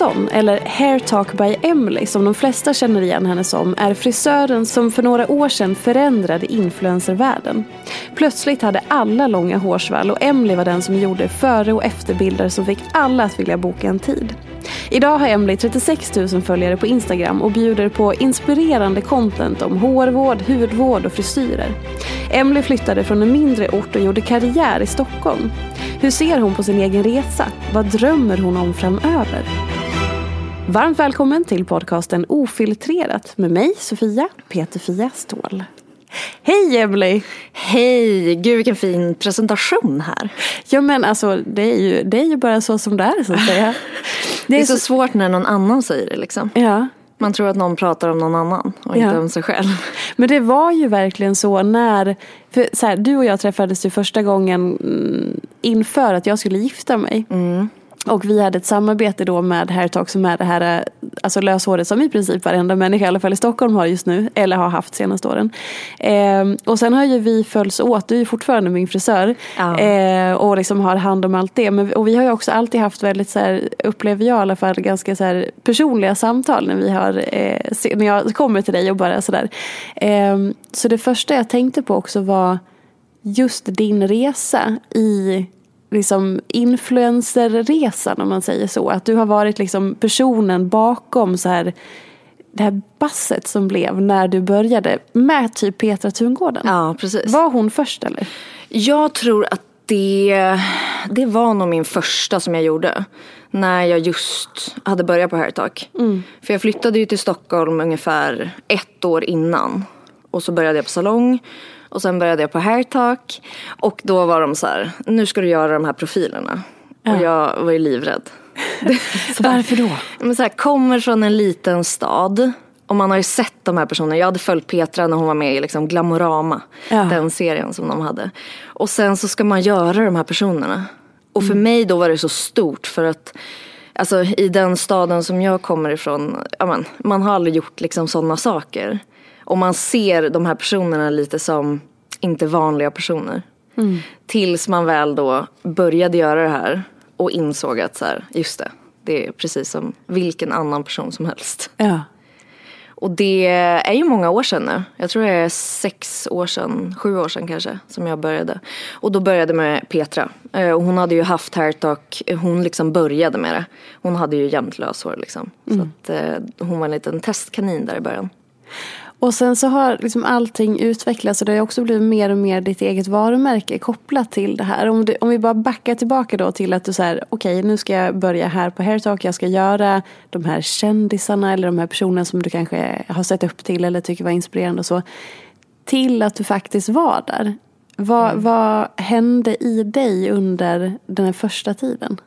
Johansson, eller Hair Talk by Emily som de flesta känner igen henne som, är frisören som för några år sedan förändrade influencervärlden. Plötsligt hade alla långa hårsvall och Emily var den som gjorde före och efterbilder som fick alla att vilja boka en tid. Idag har Emily 36 000 följare på Instagram och bjuder på inspirerande content om hårvård, hudvård och frisyrer. Emily flyttade från en mindre ort och gjorde karriär i Stockholm. Hur ser hon på sin egen resa? Vad drömmer hon om framöver? Varmt välkommen till podcasten Ofiltrerat med mig Sofia Peterfia Ståhl. Hej Emily! Hej! Gud vilken fin presentation här. Ja men alltså det är ju, det är ju bara så som det är så att säga. Det är så svårt när någon annan säger det liksom. Ja. Man tror att någon pratar om någon annan och Ja. inte om sig själv. Men det var ju verkligen så när, för så här, du och jag träffades ju första gången mm, inför att jag skulle gifta mig. Och vi hade ett samarbete då med Hair Talk som är det här eh, alltså löshåret som i princip varenda människa i alla fall i Stockholm har just nu. Eller har haft senaste åren. Ehm, och sen har ju vi följts åt, du är ju fortfarande min frisör. Ja. Eh, och liksom har hand om allt det. Men, och vi har ju också alltid haft väldigt, så här, upplever jag i alla fall, ganska så här, personliga samtal när, vi har, eh, när jag kommer till dig och bara sådär. Eh, så det första jag tänkte på också var just din resa i liksom influencerresan om man säger så. Att du har varit liksom personen bakom så här det här basset som blev när du började med typ Petra Tungården. Ja, precis. Var hon först eller? Jag tror att det, det var nog min första som jag gjorde. När jag just hade börjat på Hairtalk. För jag flyttade ju till Stockholm ungefär ett år innan. Och så började jag på salong. Och sen började jag på Hairtalk. Och då var de så här, nu ska du göra de här profilerna. Och jag var ju livrädd. Varför då? Men så här, kommer från en liten stad. Och man har ju sett de här personerna. Jag hade följt Petra när hon var med i liksom Glamorama. Ja. Den serien som de hade. Och sen så ska man göra de här personerna. Och för Mm. mig då var det så stort för att Alltså i den staden som jag kommer ifrån, ja, men, man har aldrig gjort liksom sådana saker. Och man ser de här personerna lite som inte vanliga personer. Mm. Tills man väl då började göra det här och insåg att så här, just det, det är precis som vilken annan person som helst. Ja. Och det är ju många år sedan nu. Jag tror det är sex år sedan, sju år sedan kanske, som jag började. Och då började med Petra. Eh, Och hon hade ju haft hairtalk, hon liksom började med det. Hon hade ju jämnt löshår liksom. Så att eh, hon var en liten testkanin där i början. Och sen så har liksom allting utvecklats och det har också blivit mer och mer ditt eget varumärke kopplat till det här. Om, du, om vi bara backar tillbaka då till att du säger okej nu ska jag börja här på Hairtalk. Jag ska göra de här kändisarna eller de här personerna som du kanske har sett upp till eller tycker var inspirerande och så. Till att du faktiskt var där. Vad, vad hände i dig under den här första tiden?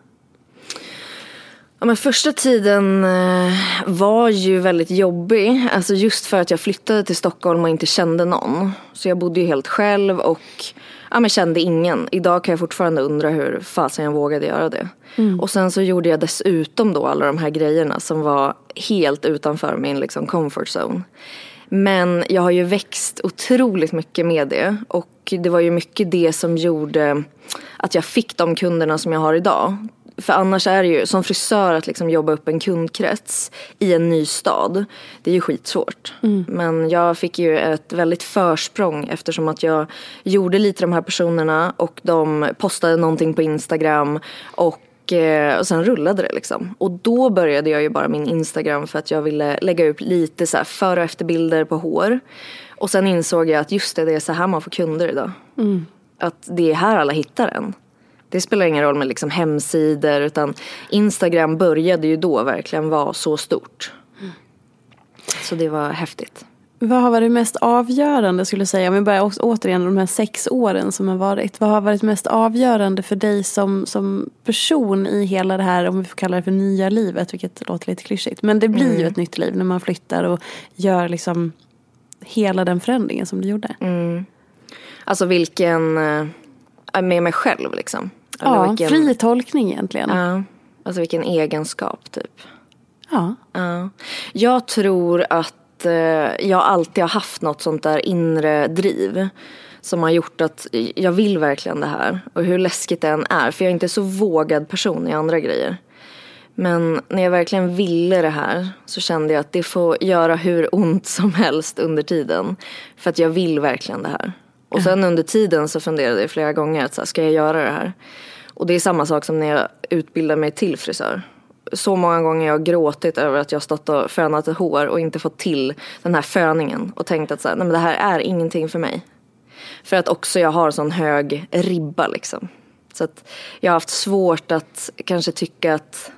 Ja, men första tiden eh, var ju väldigt jobbig. Alltså just för att jag flyttade till Stockholm och inte kände någon. Så jag bodde ju helt själv och ja, men kände ingen. Idag kan jag fortfarande undra hur fasen jag vågade göra det. Och sen så gjorde jag dessutom då alla de här grejerna som var helt utanför min liksom, comfort zone. Men jag har ju växt otroligt mycket med det. Och det var ju mycket det som gjorde att jag fick de kunderna som jag har idag. För annars är det ju, som frisör, att liksom jobba upp en kundkrets i en ny stad. Det är ju skitsvårt. Mm. Men jag fick ju ett väldigt försprång eftersom att jag gjorde lite de här personerna och de postade någonting på Instagram. Och eh, och sen rullade det liksom. Och då började jag ju bara min Instagram för att jag ville lägga upp lite så före och efterbilder på hår. Och sen insåg jag att just det, det är så här man får kunder idag. Mm. Att det är här alla hittar en. Det spelar ingen roll med liksom hemsidor utan Instagram började ju då verkligen vara så stort. Så det var häftigt. Vad har varit mest avgörande skulle du säga, om vi börjar återigen de här sex åren som har varit. Vad har varit mest avgörande för dig som, som person i hela det här, om vi får kalla det för nya livet, vilket låter lite klyschigt. Men det blir mm. ju ett nytt liv när man flyttar och gör liksom hela den förändringen som du gjorde. Mm. Alltså vilken, äh, med mig själv liksom. Eller ja, vilken, fri tolkning egentligen. Ja, alltså vilken egenskap typ. Ja. ja. Jag tror att eh, jag alltid har haft något sånt där inre driv. Som har gjort att jag vill verkligen det här. Och hur läskigt det än är. För jag är inte så vågad person i andra grejer. Men när jag verkligen ville det här så kände jag att det får göra hur ont som helst under tiden. För att jag vill verkligen det här. Och sen under tiden så funderade jag flera gånger att så här, ska jag göra det här? Och det är samma sak som när jag utbildar mig till frisör. Så många gånger jag har gråtit över att jag stått och fönat ett hår och inte fått till den här föningen. Och tänkt att så här, nej men det här är ingenting för mig. För att också jag har sån hög ribba liksom. Så att jag har haft svårt att kanske tycka att,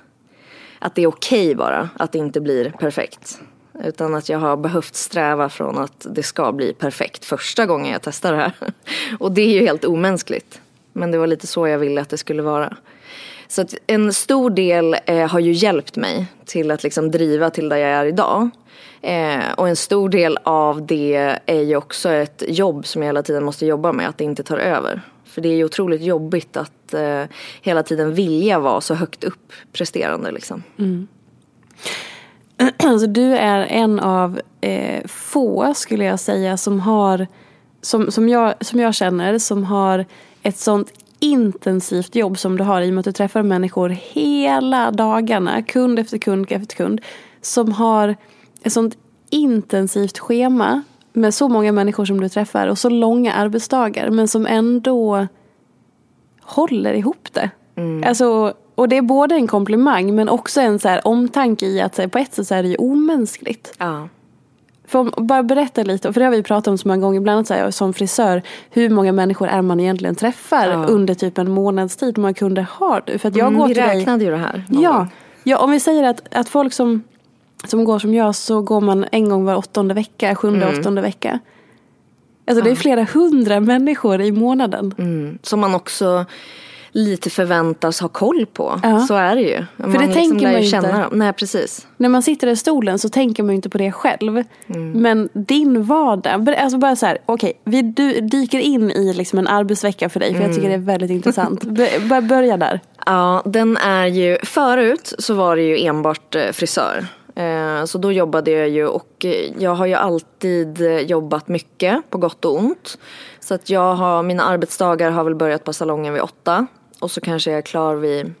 att det är okej okay bara att det inte blir perfekt. Utan att jag har behövt sträva från att det ska bli perfekt första gången jag testar det här. Och det är ju helt omänskligt. Men det var lite så jag ville att det skulle vara. Så att en stor del eh, har ju hjälpt mig till att liksom driva till där jag är idag. Eh, och en stor del av det är ju också ett jobb som jag hela tiden måste jobba med, att det inte tar över. För det är ju otroligt jobbigt att eh, hela tiden vilja vara så högt upp presterande liksom. Mm. Alltså, du är en av eh, få, skulle jag säga, som har, som, som, jag, som jag känner, som har ett sånt intensivt jobb som du har i och med att du träffar människor hela dagarna, kund efter kund efter kund, som har ett sånt intensivt schema med så många människor som du träffar och så långa arbetsdagar men som ändå håller ihop det. Mm. Alltså, och det är både en komplimang men också en så här omtanke i att här, på ett sätt så är det ju omänskligt. Ja. För bara berätta lite, för det har vi pratat om så många gånger, bland annat så här, som frisör, hur många människor är man egentligen träffar ja. under typ en månads tid, hur många kunder har du? För att jag mm, går vi räknade dig... ju det här. Ja, ja, om vi säger att, att folk som, som går som jag så går man en gång var åttonde vecka, sjunde, mm. åttonde vecka. Alltså ja. det är flera hundra människor i månaden. Mm. Som man också lite förväntas ha koll på. Ja. Så är det ju. Man För det liksom tänker man ju inte. Dem. Nej, precis. När man sitter i stolen så tänker man ju inte på det själv. Mm. Men din vardag, alltså bara så här, okej, okay, vi dyker in i liksom en arbetsvecka för dig för mm. jag tycker det är väldigt intressant. Börja där. Ja, den är ju, förut så var det ju enbart eh, frisör. Eh, så då jobbade jag ju och eh, jag har ju alltid jobbat mycket på gott och ont. Så att jag har, mina arbetsdagar har väl börjat på salongen vid åtta och så kanske jag är klar vid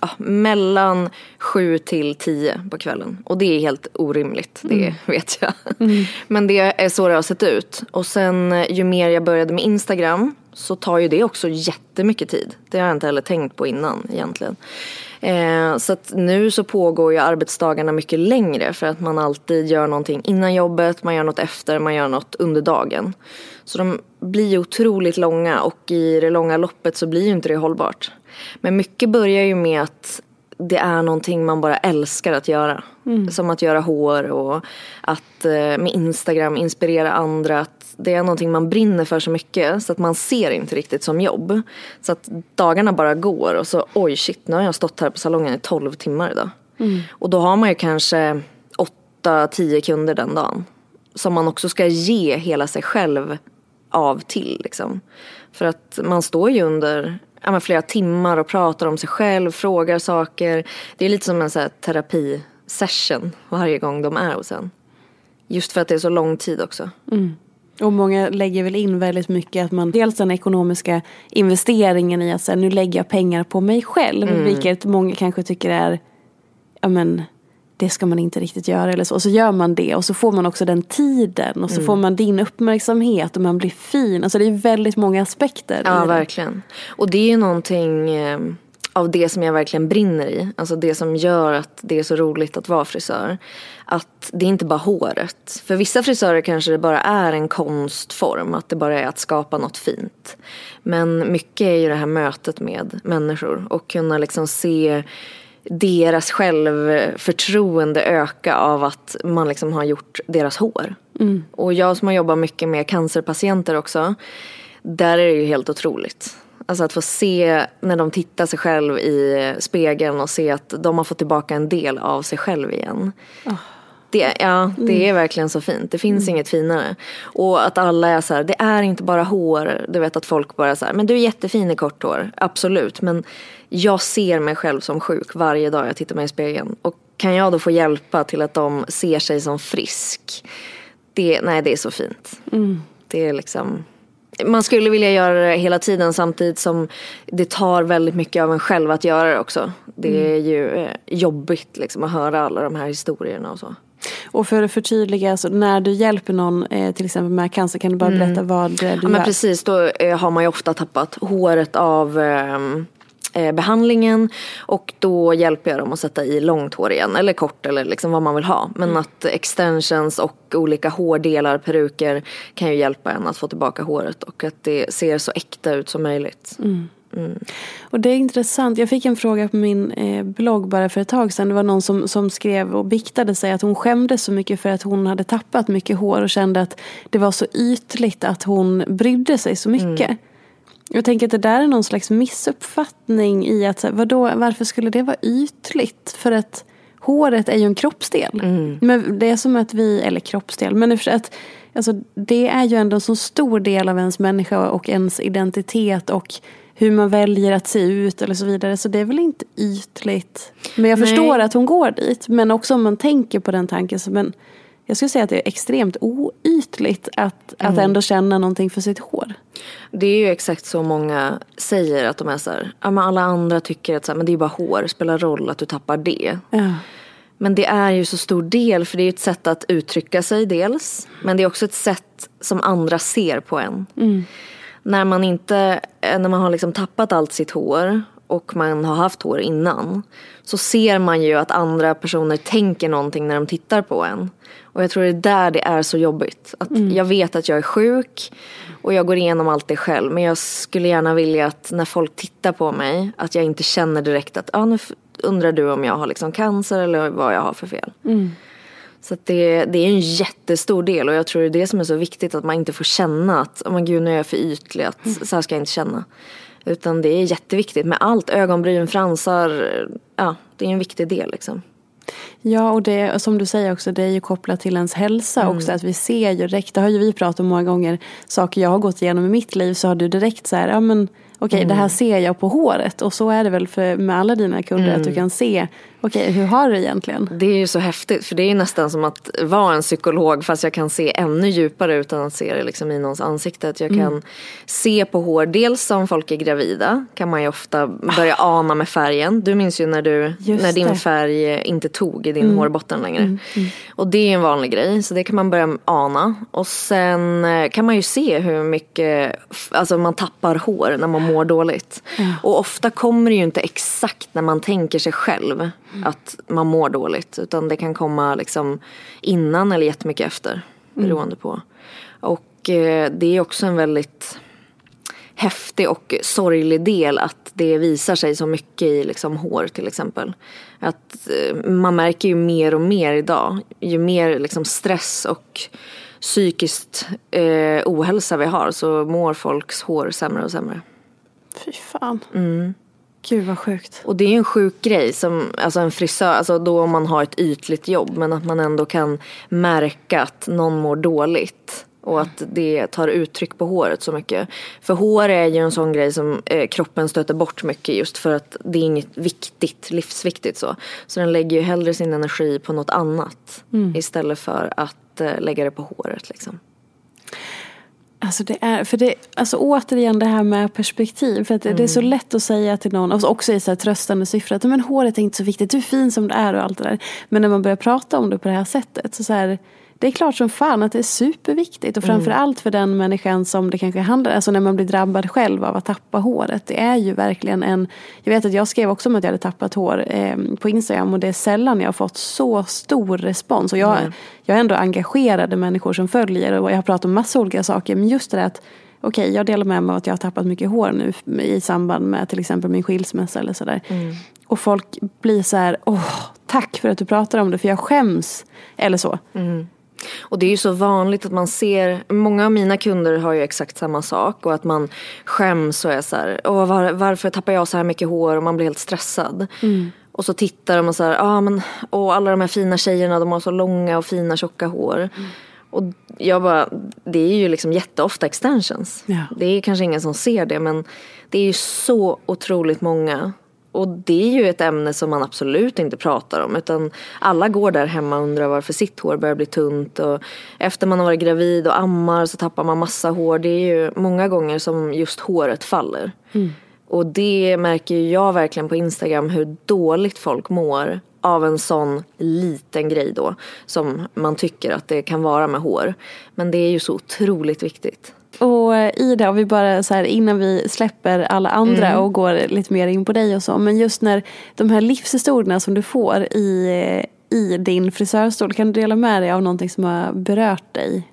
ja, mellan sju till tio på kvällen. Och det är helt orimligt, det mm. vet jag. Mm. Men det är så det har sett ut. Och sen eh, ju mer jag började med Instagram så tar ju det också jättemycket tid. Det har jag inte heller tänkt på innan egentligen. Eh, så att nu så pågår ju arbetsdagarna mycket längre för att man alltid gör någonting innan jobbet, man gör något efter, man gör något under dagen. Så de blir ju otroligt långa och i det långa loppet så blir ju inte det hållbart. Men mycket börjar ju med att det är någonting man bara älskar att göra. Mm. Som att göra hår och att eh, med Instagram inspirera andra. Att det är någonting man brinner för så mycket så att man ser inte riktigt som jobb. Så att dagarna bara går och så oj shit nu har jag stått här på salongen i 12 timmar idag. Mm. Och då har man ju kanske 8-10 kunder den dagen. Som man också ska ge hela sig själv av till liksom. För att man står ju under ja, flera timmar och pratar om sig själv, frågar saker. Det är lite som en så här, terapisession varje gång de är hos en. Just för att det är så lång tid också. Och många lägger väl in väldigt mycket att man dels den ekonomiska investeringen i att säga nu lägger jag pengar på mig själv. Vilket många kanske tycker är, ja men det ska man inte riktigt göra eller så. Och så gör man det och så får man också den tiden och så får man din uppmärksamhet och man blir fin. Alltså det är väldigt många aspekter Ja, verkligen. Och det är ju någonting eh, av det som jag verkligen brinner i. Alltså det som gör att det är så roligt att vara frisör. Att det är inte bara håret. För vissa frisörer kanske det bara är en konstform. Att det bara är att skapa något fint. Men mycket är ju det här mötet med människor. Och kunna liksom se deras självförtroende öka av att man liksom har gjort deras hår. Och jag som har jobbat mycket med cancerpatienter också. Där är det ju helt otroligt. Alltså att få se när de tittar sig själv i spegeln och se att de har fått tillbaka en del av sig själv igen. Det, ja, det är verkligen så fint. Det finns inget finare. Och att alla är så här, det är inte bara hår. Du vet att folk bara så här, men du är jättefin i kort hår. Absolut, men jag ser mig själv som sjuk varje dag jag tittar mig i spegeln. Och kan jag då få hjälpa till att de ser sig som frisk. Det, nej, det är så fint. Det är liksom man skulle vilja göra det hela tiden samtidigt som det tar väldigt mycket av en själv att göra det också. Det är ju eh, jobbigt liksom att höra alla de här historierna och så. Och för att förtydliga, så när du hjälper någon eh, till exempel med cancer kan du bara berätta vad eh, du Ja, men gör? precis, då eh, har man ju ofta tappat håret av ehm, eh, behandlingen och då hjälper jag dem att sätta i långt hår igen eller kort eller liksom vad man vill ha. Men att extensions och olika hårdelar, peruker kan ju hjälpa en att få tillbaka håret och att det ser så äkta ut som möjligt. Och det är intressant. Jag fick en fråga på min eh, blogg bara för ett tag sedan. Det var någon som, som skrev och biktade sig att hon skämdes så mycket för att hon hade tappat mycket hår och kände att det var så ytligt att hon brydde sig så mycket. Jag tänker att det där är någon slags missuppfattning i att vadå, varför skulle det vara ytligt? För att håret är ju en kroppsdel. Men det är som att vi, eller kroppsdel, men att alltså, det är ju ändå en så stor del av ens människa och ens identitet och hur man väljer att se ut eller så vidare. Så det är väl inte ytligt. Men jag Nej. förstår att hon går dit. Men också om man tänker på den tanken. Så, men jag skulle säga att det är extremt oytligt att, att ändå känna någonting för sitt hår. Det är ju exakt så många säger att de är så här, ja men alla andra tycker att så här, men det är bara hår, spelar roll att du tappar det. Ja. Men det är ju så stor del för det är ju ett sätt att uttrycka sig dels. Men det är också ett sätt som andra ser på en. När man inte, eh, när man har liksom tappat allt sitt hår och man har haft hår innan. Så ser man ju att andra personer tänker någonting när de tittar på en. Och jag tror det är där det är så jobbigt. Att Jag vet att jag är sjuk och jag går igenom allt det själv. Men jag skulle gärna vilja att när folk tittar på mig att jag inte känner direkt att ah, nu undrar du om jag har liksom cancer eller vad jag har för fel. Så det, det är en jättestor del och jag tror det är det som är så viktigt att man inte får känna att oh men gud nu är jag för ytlig, att så här ska jag inte känna. Utan det är jätteviktigt med allt, ögonbryn, fransar, ja det är en viktig del liksom. Ja, och det, som du säger också, det är ju kopplat till ens hälsa också. Att vi ser ju direkt, det har ju vi pratat om många gånger, saker jag har gått igenom i mitt liv så har du direkt så här, ja men okej det här ser jag på håret. Och så är det väl för, med alla dina kunder att du kan se, okej hur har du det egentligen? Det är ju så häftigt för det är ju nästan som att vara en psykolog fast jag kan se ännu djupare utan att se det liksom i någons ansikte. Att jag kan se på hår, dels om folk är gravida kan man ju ofta börja ana med färgen. Du minns ju när, du, Just när din det. färg inte tog i din hårbotten längre. Och det är en vanlig grej så det kan man börja ana. Och sen eh, kan man ju se hur mycket alltså man tappar hår när man mår dåligt. Och ofta kommer det ju inte exakt när man tänker sig själv att man mår dåligt. Utan det kan komma liksom innan eller jättemycket efter. Beroende på. Och eh, det är också en väldigt häftig och sorglig del att det visar sig så mycket i liksom hår till exempel. Att eh, man märker ju mer och mer idag, ju mer liksom stress och psykiskt eh, ohälsa vi har så mår folks hår sämre och sämre. Fy fan. Gud vad sjukt. Och det är en sjuk grej som alltså en frisör, alltså då om man har ett ytligt jobb men att man ändå kan märka att någon mår dåligt. Och att det tar uttryck på håret så mycket. För hår är ju en sån grej som eh, kroppen stöter bort mycket just för att det är inget viktigt, livsviktigt så. Så den lägger ju hellre sin energi på något annat. Istället för att inte lägga det på håret liksom. Alltså det är, för det, alltså återigen det här med perspektiv. För att mm. det är så mm. lätt att säga till någon, och också i så här tröstande syfte, att men håret är inte så viktigt, du är fin som du är och allt det där. Men när man börjar prata om det på det här sättet, så, så här, det är klart som fan att det är superviktigt. Och framförallt mm. för den människan som det kanske handlar om. Alltså när man blir drabbad själv av att tappa håret. Det är ju verkligen en... Jag vet att jag skrev också om att jag hade tappat hår eh, på Instagram. Och det är sällan jag har fått så stor respons. Och jag, mm. jag har ändå engagerade människor som följer. Och jag har pratat om massa olika saker. Men just det där att okej, okay, jag delar med mig av att jag har tappat mycket hår nu i samband med till exempel min skilsmässa eller sådär. Mm. Och folk blir så här, åh, tack för att du pratar om det för jag skäms. Eller så. Mm. Och det är ju så vanligt att man ser, många av mina kunder har ju exakt samma sak och att man skäms och är så här, Åh, var, varför tappar jag så här mycket hår och man blir helt stressad. Mm. Och så tittar de och så här, ah, men, och alla de här fina tjejerna de har så långa och fina tjocka hår. Mm. Och jag bara, det är ju liksom jätteofta extensions. Ja. Det är kanske ingen som ser det men det är ju så otroligt många och det är ju ett ämne som man absolut inte pratar om. Utan alla går där hemma och undrar varför sitt hår börjar bli tunt. Och efter man har varit gravid och ammar så tappar man massa hår. Det är ju många gånger som just håret faller. Mm. Och det märker jag verkligen på Instagram hur dåligt folk mår av en sån liten grej då. Som man tycker att det kan vara med hår. Men det är ju så otroligt viktigt. Och i det, och vi bara så här, innan vi släpper alla andra mm. och går lite mer in på dig och så. Men just när de här livshistorierna som du får i, i din frisörstol. Kan du dela med dig av någonting som har berört dig?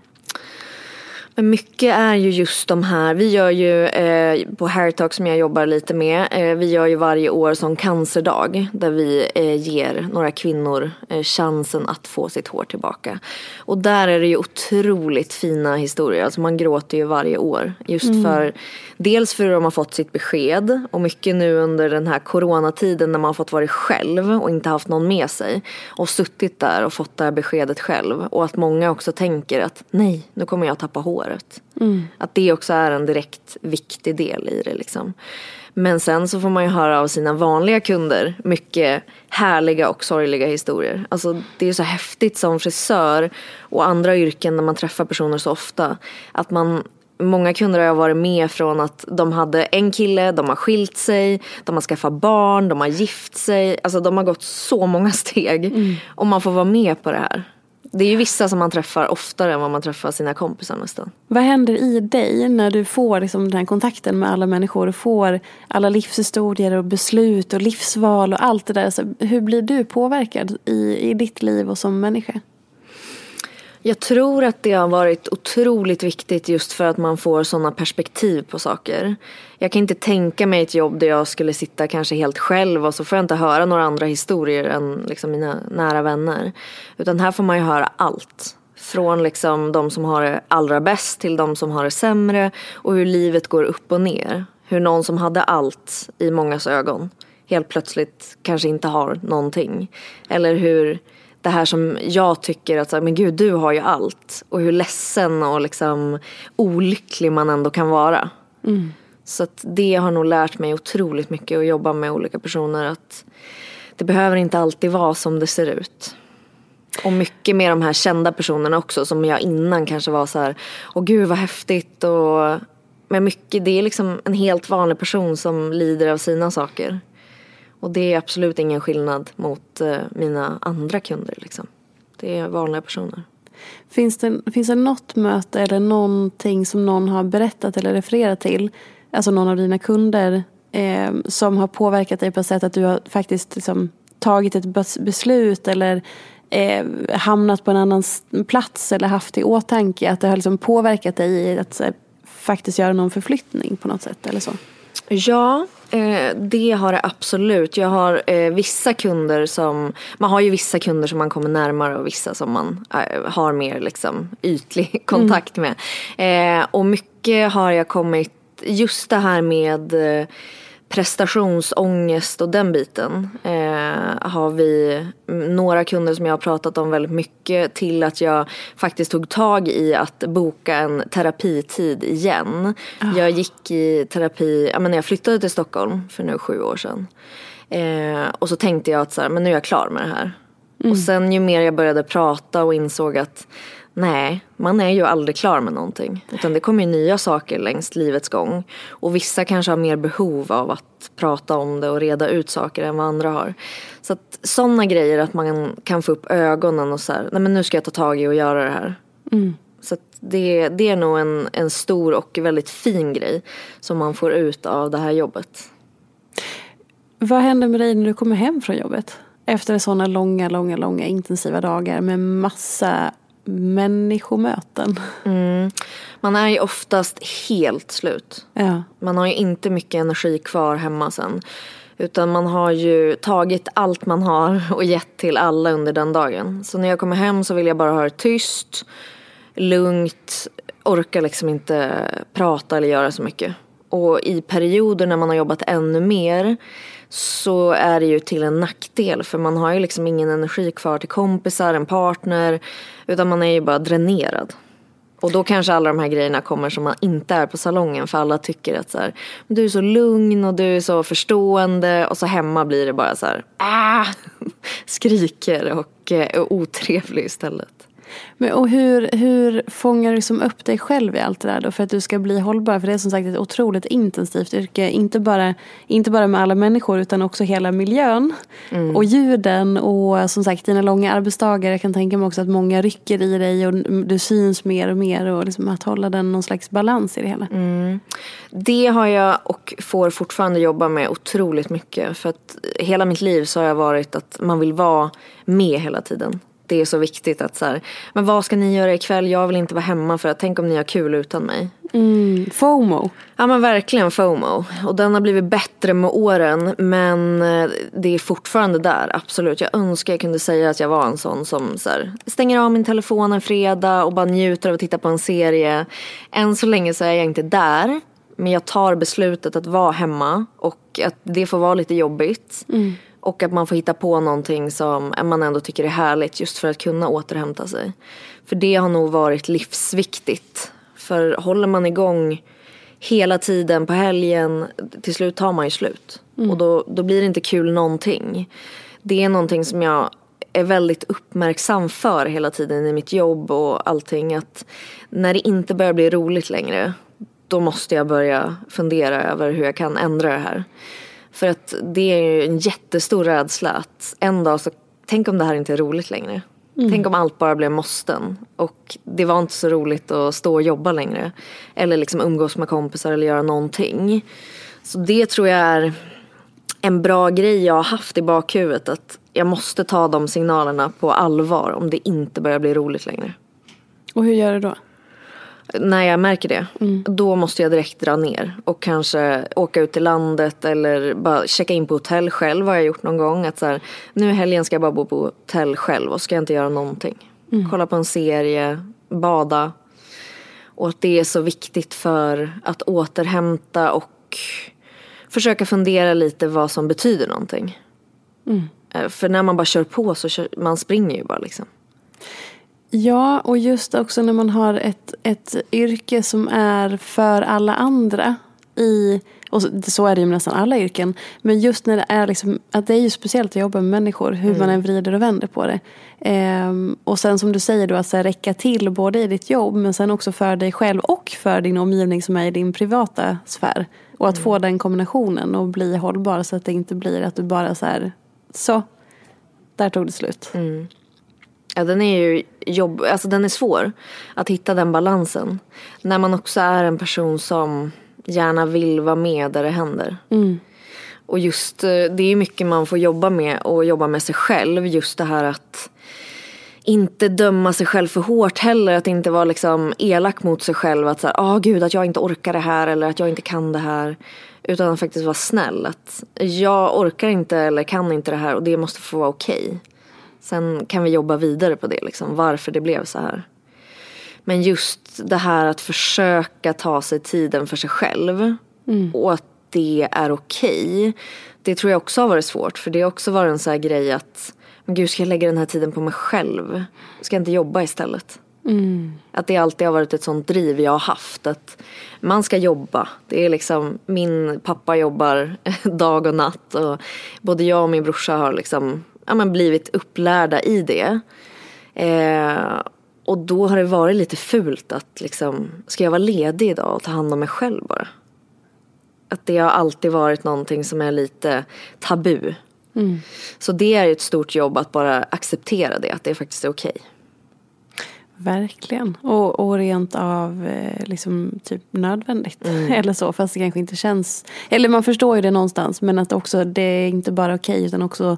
Men mycket är ju just de här, vi gör ju eh, på Hairtalk som jag jobbar lite med, eh, vi gör ju varje år som cancerdag där vi eh, ger några kvinnor eh, chansen att få sitt hår tillbaka. Och där är det ju otroligt fina historier, alltså man gråter ju varje år. Just mm. för dels för hur de har fått sitt besked och mycket nu under den här coronatiden när man har fått vara själv och inte haft någon med sig och suttit där och fått det här beskedet själv. Och att många också tänker att nej, nu kommer jag tappa hår året. Mm. Att det också är en direkt viktig del i det liksom. Men sen så får man ju höra av sina vanliga kunder mycket härliga och sorgliga historier. Alltså det är så häftigt som frisör och andra yrken när man träffar personer så ofta. Att man Många kunder har varit med från att de hade en kille, de har skilt sig, de har skaffat barn, de har gift sig. Alltså de har gått så många steg. Mm. Och man får vara med på det här. Det är ju vissa som man träffar oftare än vad man träffar sina kompisar nästan. Vad händer i dig när du får liksom den här kontakten med alla människor och får alla livshistorier och beslut och livsval och allt det där. Så hur blir du påverkad i, i ditt liv och som människa? Jag tror att det har varit otroligt viktigt just för att man får sådana perspektiv på saker. Jag kan inte tänka mig ett jobb där jag skulle sitta kanske helt själv och så får jag inte höra några andra historier än liksom mina nära vänner. Utan här får man ju höra allt. Från liksom de som har det allra bäst till de som har det sämre och hur livet går upp och ner. Hur någon som hade allt i mångas ögon helt plötsligt kanske inte har någonting. Eller hur det här som jag tycker att, men gud du har ju allt. Och hur ledsen och liksom olycklig man ändå kan vara. Mm. Så det har nog lärt mig otroligt mycket att jobba med olika personer. Att det behöver inte alltid vara som det ser ut. Och mycket med de här kända personerna också som jag innan kanske var så här, åh gud vad häftigt och men mycket, det är liksom en helt vanlig person som lider av sina saker. Och det är absolut ingen skillnad mot eh, mina andra kunder. Liksom. Det är vanliga personer. Finns det, finns det något möte eller någonting som någon har berättat eller refererat till, alltså någon av dina kunder, eh, som har påverkat dig på ett sätt att du har faktiskt liksom, tagit ett beslut eller eh, hamnat på en annan plats eller haft i åtanke att det har liksom påverkat dig i att här, faktiskt göra någon förflyttning på något sätt eller så? Ja, eh, det har det absolut. Jag har eh, vissa kunder som, man har ju vissa kunder som man kommer närmare och vissa som man eh, har mer liksom ytlig kontakt med. Eh, och mycket har jag kommit, just det här med prestationsångest och den biten eh, har vi några kunder som jag har pratat om väldigt mycket till att jag faktiskt tog tag i att boka en terapitid igen. Oh. Jag gick i terapi, ja, men när jag flyttade till Stockholm för nu sju år sedan. Eh, och så tänkte jag att så här, men nu är jag klar med det här. Mm. Och sen ju mer jag började prata och insåg att Nej, man är ju aldrig klar med någonting. Utan det kommer ju nya saker längs livets gång. Och vissa kanske har mer behov av att prata om det och reda ut saker än vad andra har. Så att sådana grejer att man kan få upp ögonen och så här, nej men nu ska jag ta tag i och göra det här. Så att det, det är nog en, en stor och väldigt fin grej som man får ut av det här jobbet. Vad händer med dig när du kommer hem från jobbet? Efter sådana långa, långa, långa intensiva dagar med massa människomöten. Mm. Man är ju oftast helt slut. Ja. Man har ju inte mycket energi kvar hemma sen. Utan man har ju tagit allt man har och gett till alla under den dagen. Så när jag kommer hem så vill jag bara ha det tyst, lugnt, orkar liksom inte prata eller göra så mycket. Och i perioder när man har jobbat ännu mer så är det ju till en nackdel för man har ju liksom ingen energi kvar till kompisar, en partner utan man är ju bara dränerad. Och då kanske alla de här grejerna kommer som man inte är på salongen för alla tycker att så här, du är så lugn och du är så förstående och så hemma blir det bara så här, ah, skriker och eh, är otrevlig istället. Men, och hur, hur fångar du som upp dig själv i allt det där då för att du ska bli hållbar? För det är som sagt ett otroligt intensivt yrke. Inte bara, inte bara med alla människor utan också hela miljön. Och ljuden och som sagt dina långa arbetsdagar. Jag kan tänka mig också att många rycker i dig och du syns mer och mer. Och liksom att hålla den någon slags balans i det hela. Det har jag och får fortfarande jobba med otroligt mycket. För att hela mitt liv så har jag varit att man vill vara med hela tiden. Det är så viktigt att så här, men vad ska ni göra ikväll? Jag vill inte vara hemma för att tänk om ni har kul utan mig. Mm, FOMO. Ja men verkligen FOMO. Och den har blivit bättre med åren men eh, det är fortfarande där, absolut. Jag önskar jag kunde säga att jag var en sån som så här, stänger av min telefon en fredag och bara njuter av att titta på en serie. Än så länge så är jag inte där. Men jag tar beslutet att vara hemma och att det får vara lite jobbigt. Och att man får hitta på någonting som man ändå tycker är härligt just för att kunna återhämta sig. För det har nog varit livsviktigt. För håller man igång hela tiden på helgen, till slut tar man ju slut. Och då, då blir det inte kul någonting. Det är någonting som jag är väldigt uppmärksam för hela tiden i mitt jobb och allting. Att när det inte börjar bli roligt längre, då måste jag börja fundera över hur jag kan ändra det här. För att det är ju en jättestor rädsla att en dag så, tänk om det här inte är roligt längre. Tänk om allt bara blev måsten. Och det var inte så roligt att stå och jobba längre. Eller liksom umgås med kompisar eller göra någonting. Så det tror jag är en bra grej jag har haft i bakhuvudet. Att jag måste ta de signalerna på allvar om det inte börjar bli roligt längre. Och hur gör du då? När jag märker det, då måste jag direkt dra ner och kanske åka ut till landet eller bara checka in på hotell själv har jag gjort någon gång. Att så här, nu i helgen ska jag bara bo på hotell själv och ska jag inte göra någonting. Kolla på en serie, bada. Och att det är så viktigt för att återhämta och försöka fundera lite vad som betyder någonting. Eh, För när man bara kör på så kör, man springer ju bara liksom. Ja, och just också när man har ett, ett yrke som är för alla andra. I, och så, är det ju med nästan alla yrken. Men just när det är liksom, att det är ju speciellt att jobba med människor. Hur man än vrider och vänder på det. Ehm, och sen som du säger då att så här, räcka till både i ditt jobb men sen också för dig själv och för din omgivning som är i din privata sfär. Och att få den kombinationen och bli hållbar så att det inte blir att du bara så här, så, där tog det slut. Ja, den är ju jobb, alltså den är svår att hitta den balansen. När man också är en person som gärna vill vara med där det händer. Och just eh, det är mycket man får jobba med och jobba med sig själv. Just det här att inte döma sig själv för hårt heller. Att inte vara liksom elak mot sig själv. Att säga, ah gud att jag inte orkar det här eller att jag inte kan det här. Utan att faktiskt vara snäll. Att jag orkar inte eller kan inte det här och det måste få vara okej. Sen kan vi jobba vidare på det liksom. Varför det blev så här. Men just det här att försöka ta sig tiden för sig själv. Och att det är okej. Det tror jag också har varit svårt. För det har också varit en sån här grej att men gud, ska jag lägga den här tiden på mig själv? Ska jag inte jobba istället? Att det alltid har varit ett sånt driv jag har haft. Att man ska jobba. Det är liksom, min pappa jobbar dag och natt. Och både jag och min brorsa har liksom, ja, men blivit upplärda i det. Eh, och då har det varit lite fult att liksom, ska jag vara ledig idag och ta hand om mig själv bara? Att det har alltid varit någonting som är lite tabu. Mm. Så det är ett stort jobb att bara acceptera det, att det faktiskt är okej. Okay. Verkligen. Och, och rent av eh, liksom typ nödvändigt. Mm. Eller så, fast det kanske inte känns. Eller man förstår ju det någonstans. Men att också det är inte bara okej okay, utan också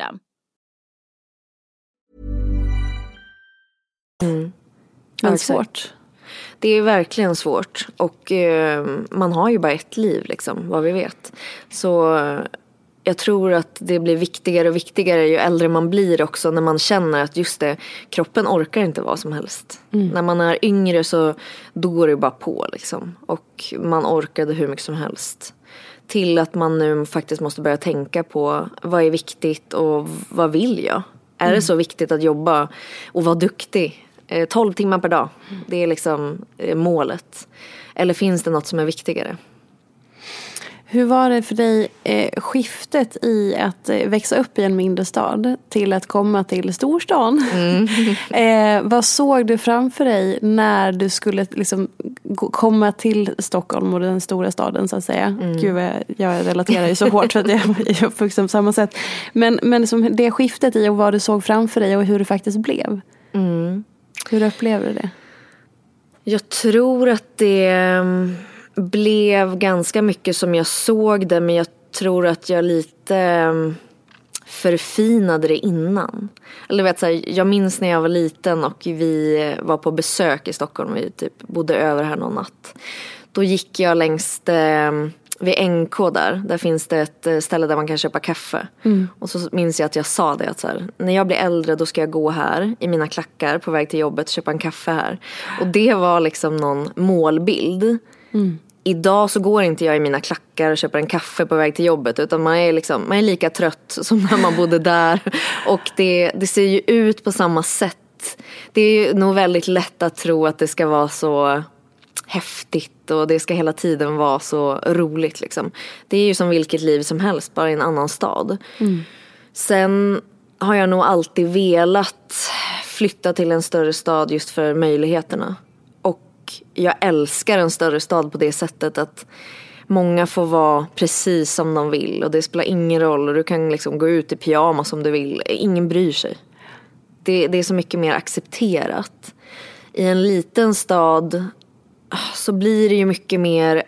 Mm. Det är svårt. Det är verkligen svårt. Och eh, man har ju bara ett liv liksom, vad vi vet. Så eh, jag tror att det blir viktigare och viktigare ju äldre man blir också när man känner att just det, kroppen orkar inte vad som helst. Mm. När man är yngre så då går det bara på liksom. Och man orkade hur mycket som helst. Till att man nu faktiskt måste börja tänka på vad är viktigt och vad vill jag? Är mm. det så viktigt att jobba och vara duktig 12 eh, timmar per dag? Det är liksom eh, målet. Eller finns det något som är viktigare? Hur var det för dig eh, skiftet i att eh, växa upp i en mindre stad till att komma till storstan? Mm. eh, vad såg du framför dig när du skulle liksom, komma till Stockholm och den stora staden så att säga? Mm. Gud, jag, relaterar ju så hårt för att jag är uppvuxen på samma sätt. Men, men som det skiftet i och vad du såg framför dig och hur det faktiskt blev. Mm. Hur upplever du det? Jag tror att det blev ganska mycket som jag såg det men jag tror att jag lite mm, förfinade det innan. Eller vet, så här, jag minns när jag var liten och vi var på besök i Stockholm. Vi typ bodde över här någon natt. Då gick jag längs mm, vid NK där, där finns det ett eh, ställe där man kan köpa kaffe. Och så minns jag att jag sa det att så här, när jag blir äldre då ska jag gå här i mina klackar på väg till jobbet och köpa en kaffe här. Och det var liksom någon målbild. Idag så går inte jag i mina klackar och köper en kaffe på väg till jobbet utan man är, liksom, man är lika trött som när man bodde där. Och det, det ser ju ut på samma sätt. Det är ju nog väldigt lätt att tro att det ska vara så häftigt och det ska hela tiden vara så roligt liksom. Det är ju som vilket liv som helst, bara i en annan stad. Sen har jag nog alltid velat flytta till en större stad just för möjligheterna. Och jag älskar en större stad på det sättet att många får vara precis som de vill och det spelar ingen roll och du kan liksom gå ut i pyjamas om du vill. Ingen bryr sig. Det, det är så mycket mer accepterat. I en liten stad ah, så blir det ju mycket mer,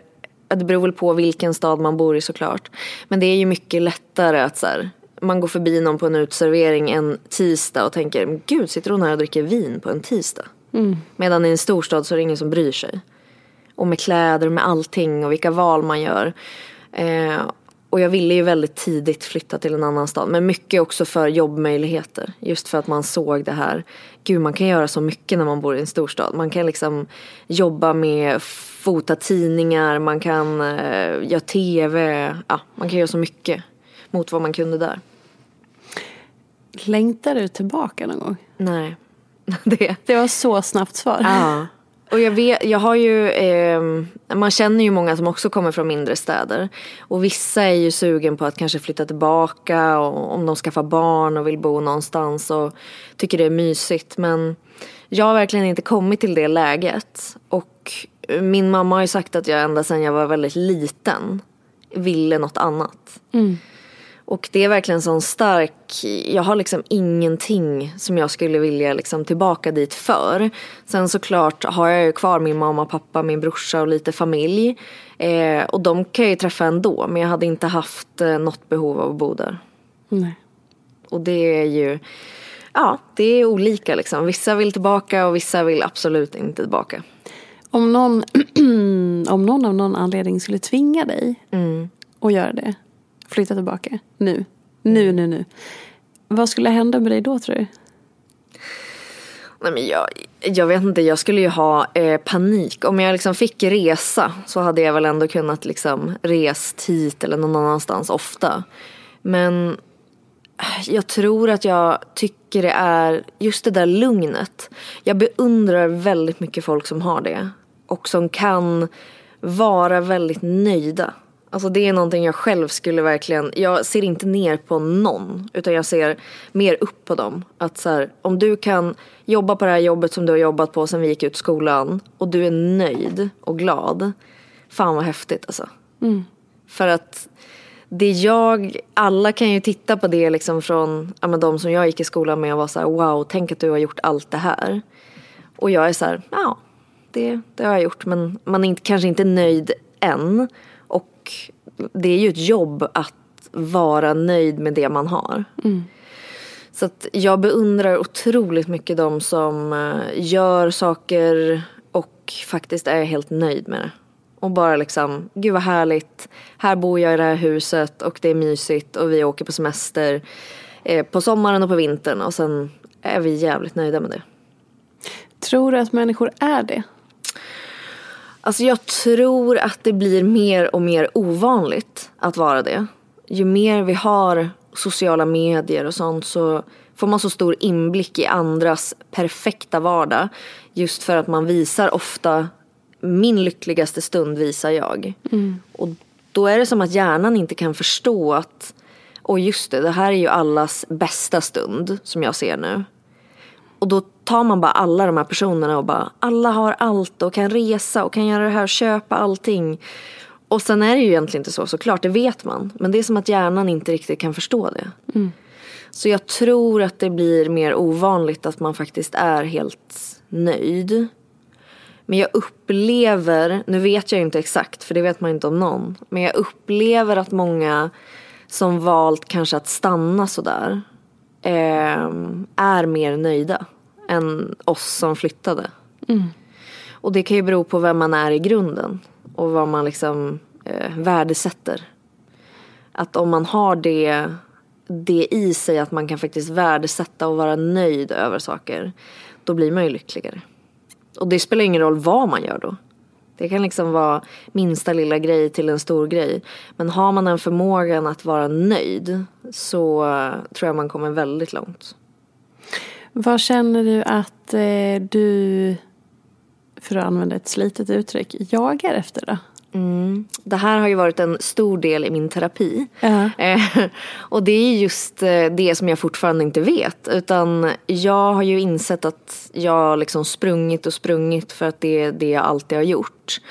det beror väl på vilken stad man bor i såklart. Men det är ju mycket lättare att så här, man går förbi någon på en utservering en tisdag och tänker, gud sitter hon här och dricker vin på en tisdag? Medan i en storstad så är det ingen som bryr sig. Och med kläder och med allting och vilka val man gör. Eh, och jag ville ju väldigt tidigt flytta till en annan stad. Men mycket också för jobbmöjligheter. Just för att man såg det här. Gud man kan göra så mycket när man bor i en storstad. Man kan liksom jobba med fota tidningar. Man kan eh, göra tv. Ja, man kan göra så mycket mot vad man kunde där. Längtar du tillbaka någon gång? Nej. det, Det var så snabbt svar. Ja. Och jag, vet, jag har ju, eh, man känner ju många som också kommer från mindre städer. Och vissa är ju sugen på att kanske flytta tillbaka och om de skaffar barn och vill bo någonstans och tycker det är mysigt. Men jag har verkligen inte kommit till det läget. Och min mamma har ju sagt att jag ända sedan jag var väldigt liten ville något annat. Och det är verkligen sån stark, jag har liksom ingenting som jag skulle vilja liksom tillbaka dit för. Sen såklart har jag ju kvar min mamma, pappa, min brorsa och lite familj. Eh, och de kan jag ju träffa ändå men jag hade inte haft eh, något behov av att bo där. Nej. Och det är ju, ja det är olika liksom. Vissa vill tillbaka och vissa vill absolut inte tillbaka. Om någon, om någon av någon anledning skulle tvinga dig att göra det, flytta tillbaka nu, nu, nu, nu. Vad skulle hända med dig då tror du? Nej, men jag, jag vet inte, jag skulle ju ha eh, panik. Om jag liksom fick resa så hade jag väl ändå kunnat liksom rest hit eller någon annanstans ofta. Men eh, jag tror att jag tycker det är just det där lugnet. Jag beundrar väldigt mycket folk som har det. Och som kan vara väldigt nöjda. Alltså det är någonting jag själv skulle verkligen, jag ser inte ner på någon. Utan jag ser mer upp på dem. Att så här, om du kan jobba på det här jobbet som du har jobbat på sen vi gick ut skolan. Och du är nöjd och glad. Fan vad häftigt alltså. För att det jag, alla kan ju titta på det liksom från ja, men de som jag gick i skolan med och var så här, wow, tänk att du har gjort allt det här. Och jag är så här, ja, det, det har jag gjort men man är inte, kanske inte nöjd än. Och det är ju ett jobb att vara nöjd med det man har. Så att jag beundrar otroligt mycket de som eh, gör saker och faktiskt är helt nöjd med det. Och bara liksom, gud vad härligt. Här bor jag i det här huset och det är mysigt och vi åker på semester eh, på sommaren och på vintern och sen är vi jävligt nöjda med det. Tror du att människor är det? Alltså jag tror att det blir mer och mer ovanligt att vara det. Ju mer vi har sociala medier och sånt så får man så stor inblick i andras perfekta vardag. Just för att man visar ofta, min lyckligaste stund visar jag. Och då är det som att hjärnan inte kan förstå att, och just det, det här är ju allas bästa stund som jag ser nu. Och då tar man bara alla de här personerna och bara alla har allt och kan resa och kan göra det här köpa allting. Och sen är det ju egentligen inte så såklart, det vet man. Men det är som att hjärnan inte riktigt kan förstå det. Så jag tror att det blir mer ovanligt att man faktiskt är helt nöjd. Men jag upplever, nu vet jag ju inte exakt för det vet man inte om någon. Men jag upplever att många som valt kanske att stanna sådär eh, är mer nöjda än oss som flyttade. Och det kan ju bero på vem man är i grunden. Och vad man liksom, eh, värdesätter. Att om man har det, det i sig att man kan faktiskt värdesätta och vara nöjd över saker. Då blir man ju lyckligare. Och det spelar ingen roll vad man gör då. Det kan liksom vara minsta lilla grej till en stor grej. Men har man den förmågan att vara nöjd så tror jag man kommer väldigt långt. Vad känner du att eh, du, för att använda ett slitet uttryck, jagar efter då? Mm. Det här har ju varit en stor del i min terapi. Uh -huh. och det är just eh, det som jag fortfarande inte vet. Utan jag har ju insett att jag liksom sprungit och sprungit för att det är det jag alltid har gjort.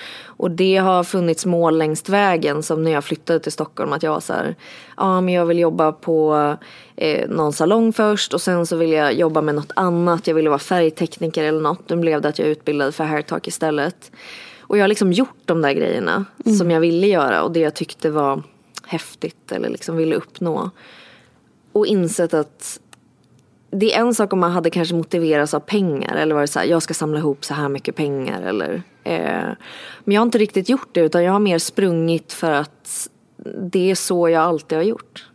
Och det har funnits mål längs vägen som när jag flyttade till Stockholm att jag var så här, ja men jag vill jobba på eh, någon salong först och sen så vill jag jobba med något annat. Jag ville vara färgtekniker eller något. Nu blev det att jag utbildade för hairtalk istället. Och jag har liksom gjort de där grejerna mm. som jag ville göra och det jag tyckte var häftigt eller liksom ville uppnå. Och insett att det är en sak om man hade kanske motiverats av pengar eller varit så här, jag ska samla ihop så här mycket pengar eller Men jag har inte riktigt gjort det utan jag har mer sprungit för att det är så jag alltid har gjort.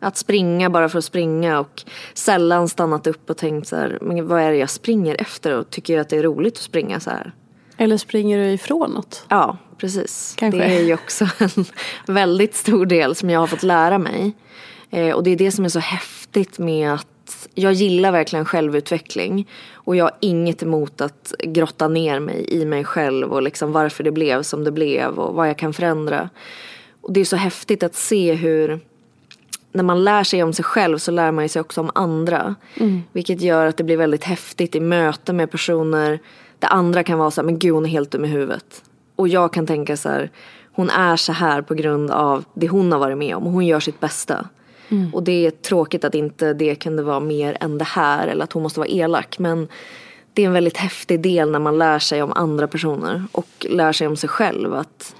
Att springa bara för att springa och sällan stannat upp och tänkt så här, men vad är det jag springer efter och tycker jag att det är roligt att springa så här. Eller springer du ifrån något? Ja, precis. Kanske. Det är ju också en väldigt stor del som jag har fått lära mig. Eh, och det är det som är så häftigt med att jag gillar verkligen självutveckling. Och jag har inget emot att grotta ner mig i mig själv och liksom varför det blev som det blev och vad jag kan förändra. Och det är så häftigt att se hur när man lär sig om sig själv så lär man sig också om andra. Mm. Vilket gör att det blir väldigt häftigt i möte med personer det andra kan vara så här, men gud hon är helt dum i huvudet. Och jag kan tänka så här, hon är så här på grund av det hon har varit med om och hon gör sitt bästa. Mm. Och det är tråkigt att inte det kunde vara mer än det här eller att hon måste vara elak. Men det är en väldigt häftig del när man lär sig om andra personer och lär sig om sig själv. Att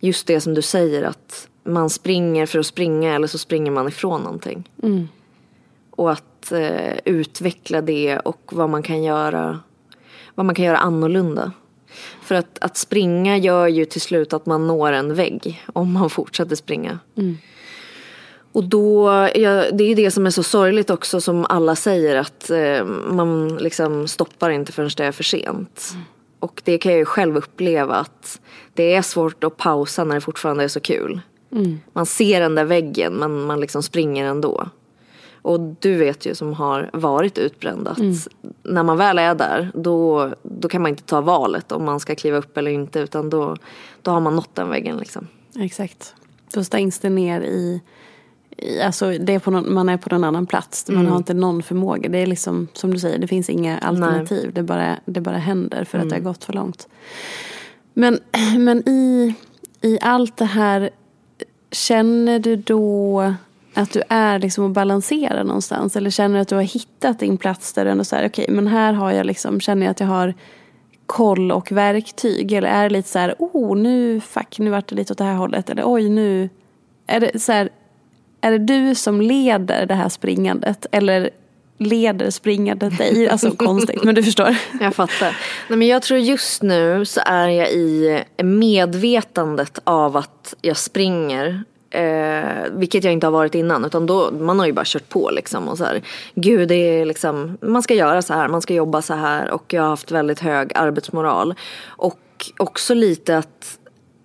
just det som du säger att man springer för att springa eller så springer man ifrån någonting. Mm. Och att eh, utveckla det och vad man kan göra vad man kan göra annorlunda. För att, att springa gör ju till slut att man når en vägg om man fortsätter springa. Mm. Och då, ja, det är ju det som är så sorgligt också som alla säger att eh, man liksom stoppar inte förrän det är för sent. Mm. Och det kan jag ju själv uppleva att det är svårt att pausa när det fortfarande är så kul. Mm. Man ser den där väggen men man liksom springer ändå. Och du vet ju som har varit utbränd att mm. när man väl är där då, då kan man inte ta valet om man ska kliva upp eller inte utan då, då har man nått den väggen liksom. Exakt. Då stängs det ner i, i alltså det är på någon, man är på någon annan plats. Man mm. har inte någon förmåga. Det är liksom som du säger, det finns inga alternativ. Det bara, det bara händer för mm. att det har gått för långt. Men, men i, i allt det här, känner du då att du är liksom och balanserar någonstans? Eller känner du att du har hittat din plats där du ändå säger okej okay, men här har jag liksom, känner jag att jag har koll och verktyg? Eller är det lite så här, oh nu, fuck, nu vart det lite åt det här hållet. Eller oj nu, är det så här, är det du som leder det här springandet? Eller leder springandet dig? Alltså konstigt, men du förstår. Jag fattar. Nej, men jag tror just nu så är jag i medvetandet av att jag springer Eh, vilket jag inte har varit innan. Utan då, man har ju bara kört på liksom. Och så här, Gud, det är liksom, man ska göra så här, man ska jobba så här. Och jag har haft väldigt hög arbetsmoral. Och också lite att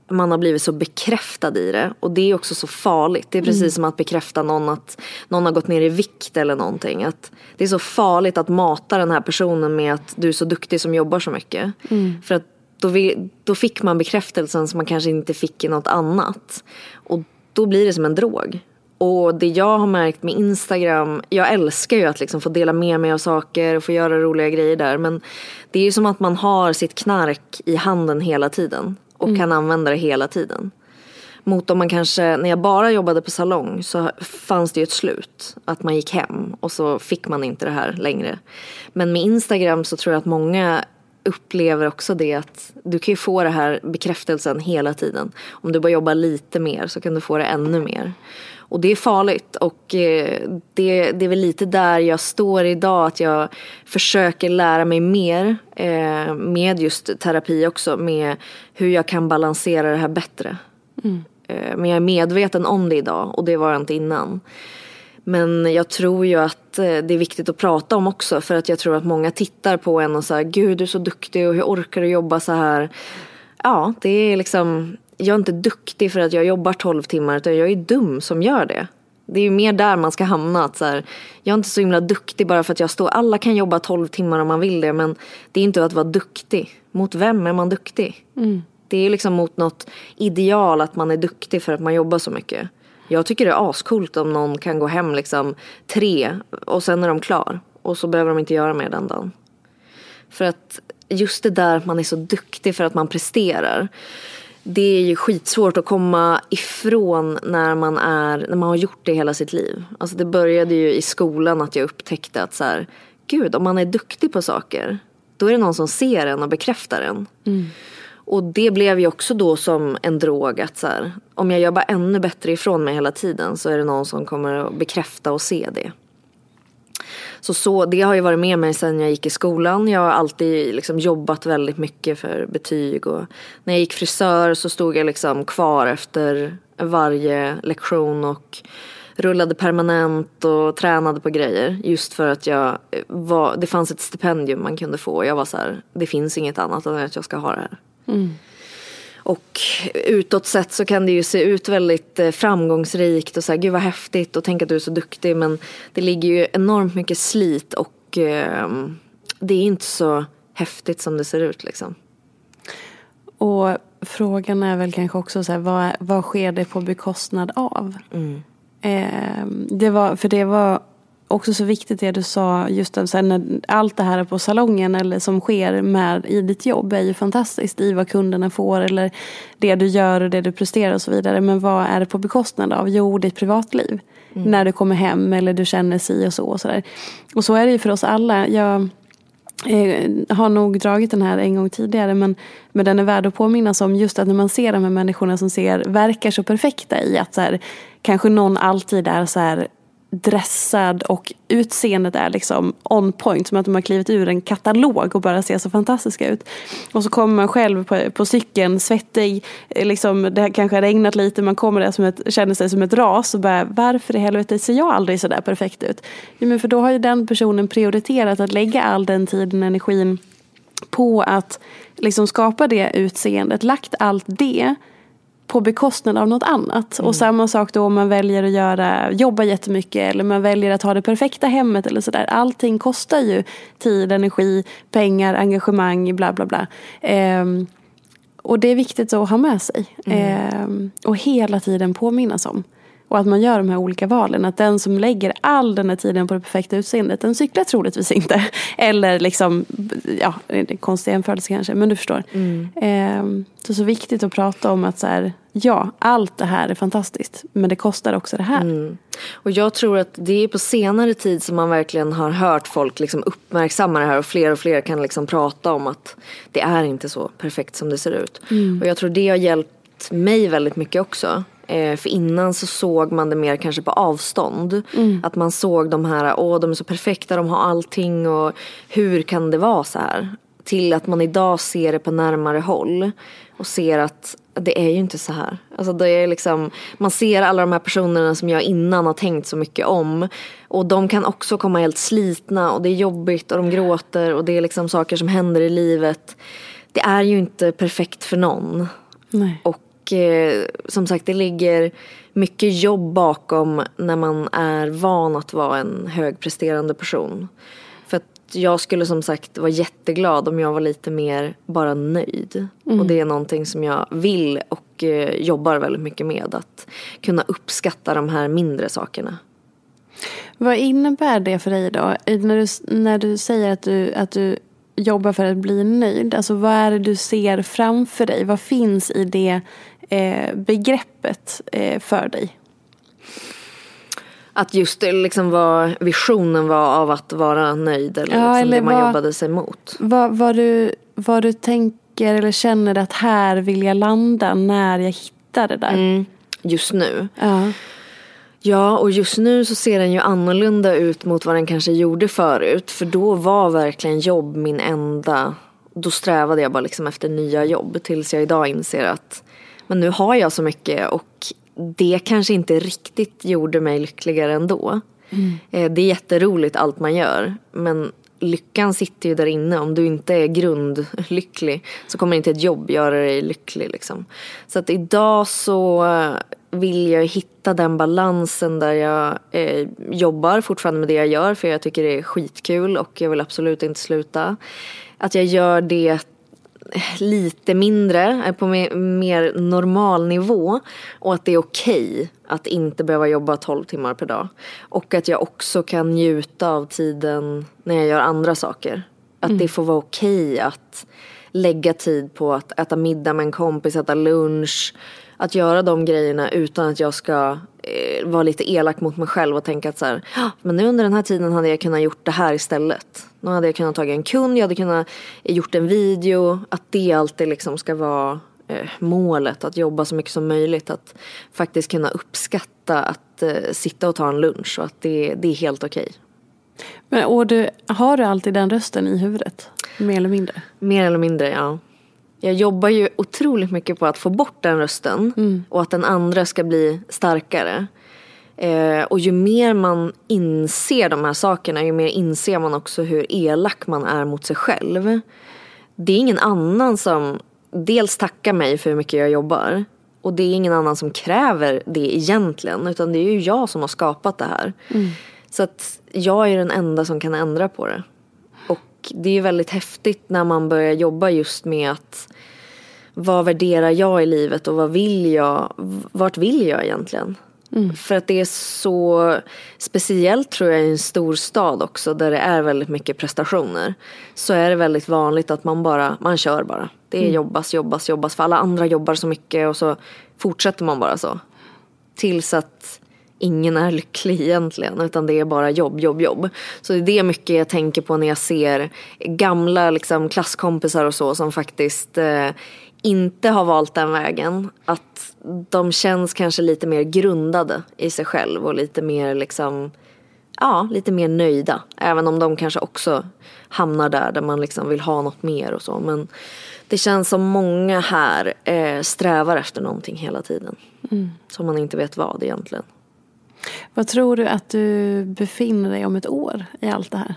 man har blivit så bekräftad i det. Och det är också så farligt. Det är precis mm. som att bekräfta någon att någon har gått ner i vikt eller någonting. Att det är så farligt att mata den här personen med att du är så duktig som jobbar så mycket. Mm. För att då, vi, då fick man bekräftelsen som man kanske inte fick i något annat. Och då blir det som en drog. Och det jag har märkt med Instagram, jag älskar ju att liksom få dela med mig av saker och få göra roliga grejer där. Men det är ju som att man har sitt knark i handen hela tiden och mm. kan använda det hela tiden. Mot om man kanske, när jag bara jobbade på salong så fanns det ju ett slut. Att man gick hem och så fick man inte det här längre. Men med Instagram så tror jag att många upplever också det att du kan ju få det här bekräftelsen hela tiden. Om du bara jobbar lite mer så kan du få det ännu mer. Och det är farligt och eh, det, det är väl lite där jag står idag. Att jag försöker lära mig mer eh, med just terapi också. Med hur jag kan balansera det här bättre. Eh, Men jag är medveten om det idag och det var jag inte innan. Men jag tror ju att det är viktigt att prata om också för att jag tror att många tittar på en och säger gud du är så duktig och hur orkar du jobba så här? Ja, det är liksom, jag är inte duktig för att jag jobbar 12 timmar utan jag är dum som gör det. Det är ju mer där man ska hamna. Att så här, jag är inte så himla duktig bara för att jag står, alla kan jobba 12 timmar om man vill det men det är inte att vara duktig. Mot vem är man duktig? Det är liksom mot något ideal att man är duktig för att man jobbar så mycket. Jag tycker det är ascoolt om någon kan gå hem liksom tre och sen är de klar. Och så behöver de inte göra mer den dagen. För att just det där att man är så duktig för att man presterar. Det är ju skitsvårt att komma ifrån när man, är, när man har gjort det hela sitt liv. Alltså det började ju i skolan att jag upptäckte att så här, gud om man är duktig på saker. Då är det någon som ser en och bekräftar en. Och det blev ju också då som en drog att så här, om jag jobbar ännu bättre ifrån mig hela tiden så är det någon som kommer att bekräfta och se det. Så, så det har ju varit med mig sedan jag gick i skolan. Jag har alltid liksom jobbat väldigt mycket för betyg och när jag gick frisör så stod jag liksom kvar efter varje lektion och rullade permanent och tränade på grejer. Just för att jag var, det fanns ett stipendium man kunde få jag var så här, det finns inget annat än att jag ska ha det här. Mm. Och utåt sett så kan det ju se ut väldigt eh, framgångsrikt och så här, gud vad häftigt och tänk att du är så duktig men det ligger ju enormt mycket slit och eh, det är inte så häftigt som det ser ut liksom. Och frågan är väl kanske också så här, vad, vad sker det på bekostnad av? Eh, det var, för det var också så viktigt det du sa, just att så när allt det här på salongen eller som sker med i ditt jobb är ju fantastiskt i vad kunderna får eller det du gör och det du presterar och så vidare. Men vad är det på bekostnad av? Jo, ditt privatliv. När du kommer hem eller du känner si och så och sådär. Och så är det ju för oss alla. Jag eh, har nog dragit den här en gång tidigare men, men den är värd att påminnas om just att när man ser de här människorna som ser, verkar så perfekta i att så här, kanske någon alltid är så här dressad och utseendet är liksom on point som att de har klivit ur en katalog och bara ser så fantastiska ut. Och så kommer man själv på, på cykeln svettig, eh, liksom, det kanske har regnat lite, man kommer där som ett, känner sig som ett ras och bara varför i helvete ser jag aldrig sådär perfekt ut? Jo, men för då har ju den personen prioriterat att lägga all den tiden och energin på att liksom skapa det utseendet, lagt allt det på bekostnad av något annat. Och samma sak då om man väljer att göra, jobba jättemycket eller man väljer att ha det perfekta hemmet eller sådär. Allting kostar ju tid, energi, pengar, engagemang, bla bla bla. Ehm, och det är viktigt att ha med sig. Ehm, och hela tiden påminnas om. Och att man gör de här olika valen. Att den som lägger all den här tiden på det perfekta utseendet, den cyklar troligtvis inte. Eller liksom, ja, det är en konstig jämförelse kanske, men du förstår. Ehm, så så viktigt att prata om att så här, ja, allt det här är fantastiskt. Men det kostar också det här. Och jag tror att det är på senare tid som man verkligen har hört folk liksom uppmärksamma det här och fler och fler kan liksom prata om att det är inte så perfekt som det ser ut. Och jag tror det har hjälpt mig väldigt mycket också. Eh, för innan så såg man det mer kanske på avstånd. Att man såg de här, åh de är så perfekta, de har allting och hur kan det vara så här? Till att man idag ser det på närmare håll och ser att det är ju inte så här. Alltså det är liksom, man ser alla de här personerna som jag innan har tänkt så mycket om. Och de kan också komma helt slitna och det är jobbigt och de gråter och det är liksom saker som händer i livet. Det är ju inte perfekt för någon. Nej. Och eh, som sagt det ligger mycket jobb bakom när man är van att vara en högpresterande person. För att jag skulle som sagt vara jätteglad om jag var lite mer bara nöjd. Och det är någonting som jag vill och eh, jobbar väldigt mycket med. Att kunna uppskatta de här mindre sakerna. Vad innebär det för dig då? När du, när du säger att du, att du jobbar för att bli nöjd. Alltså vad är det du ser framför dig? Vad finns i det begreppet eh, för dig? Att just det liksom vad visionen var av att vara nöjd eller, Ja, liksom eller det man vad- jobbade sig mot. Vad, vad, du, vad du tänker eller känner att här vill jag landa när jag hittar det där. Mm. Just nu. Ja. Ja, och just nu så ser den ju annorlunda ut mot vad den kanske gjorde förut. För då var verkligen jobb min enda... Då strävade jag bara liksom efter nya jobb. Tills jag idag inser att Men nu har jag så mycket och det kanske inte riktigt gjorde mig lyckligare ändå. Mm. Det är jätteroligt allt man gör men lyckan sitter ju där inne. Om du inte är grundlycklig så kommer inte ett jobb göra dig lycklig. Liksom. Så att idag så vill jag hitta den balansen där jag eh, jobbar fortfarande med det jag gör för jag tycker det är skitkul och jag vill absolut inte sluta. Att jag gör det lite mindre, på mer normal nivå och att det är okej okay att inte behöva jobba 12 timmar per dag. Och att jag också kan njuta av tiden när jag gör andra saker. Att mm. det får vara okej okay att lägga tid på att äta middag med en kompis, äta lunch, att göra de grejerna utan att jag ska eh, vara lite elak mot mig själv och tänka att så här, men nu under den här tiden hade jag kunnat gjort det här istället. Nu hade jag kunnat ta en kund, jag hade kunnat gjort en video. Att det alltid liksom ska vara eh, målet, att jobba så mycket som möjligt. Att faktiskt kunna uppskatta att eh, sitta och ta en lunch och att det, det är helt okej. Men, och du, har du alltid den rösten i huvudet? Mer eller mindre? Mer eller mindre, ja. Jag jobbar ju otroligt mycket på att få bort den rösten mm. och att den andra ska bli starkare. Eh, och ju mer man inser de här sakerna, ju mer inser man också hur elak man är mot sig själv. Det är ingen annan som dels tackar mig för hur mycket jag jobbar och det är ingen annan som kräver det egentligen utan det är ju jag som har skapat det här. Mm. Så att jag är den enda som kan ändra på det det är ju väldigt häftigt när man börjar jobba just med att vad värderar jag i livet och vad vill jag, vart vill jag egentligen? Mm. För att det är så speciellt tror jag i en stor stad också där det är väldigt mycket prestationer. Så är det väldigt vanligt att man bara, man kör bara. Det är mm. jobbas, jobbas, jobbas för alla andra jobbar så mycket och så fortsätter man bara så. Tills att ingen är lycklig egentligen utan det är bara jobb, jobb, jobb. Så det är det mycket jag tänker på när jag ser gamla liksom, klasskompisar och så som faktiskt eh, inte har valt den vägen. Att de känns kanske lite mer grundade i sig själv och lite mer liksom Ja, lite mer nöjda. Även om de kanske också hamnar där där man liksom vill ha något mer och så. Men det känns som många här eh, strävar efter någonting hela tiden. Mm. Som man inte vet vad egentligen. Vad tror du att du befinner dig om ett år i allt det här?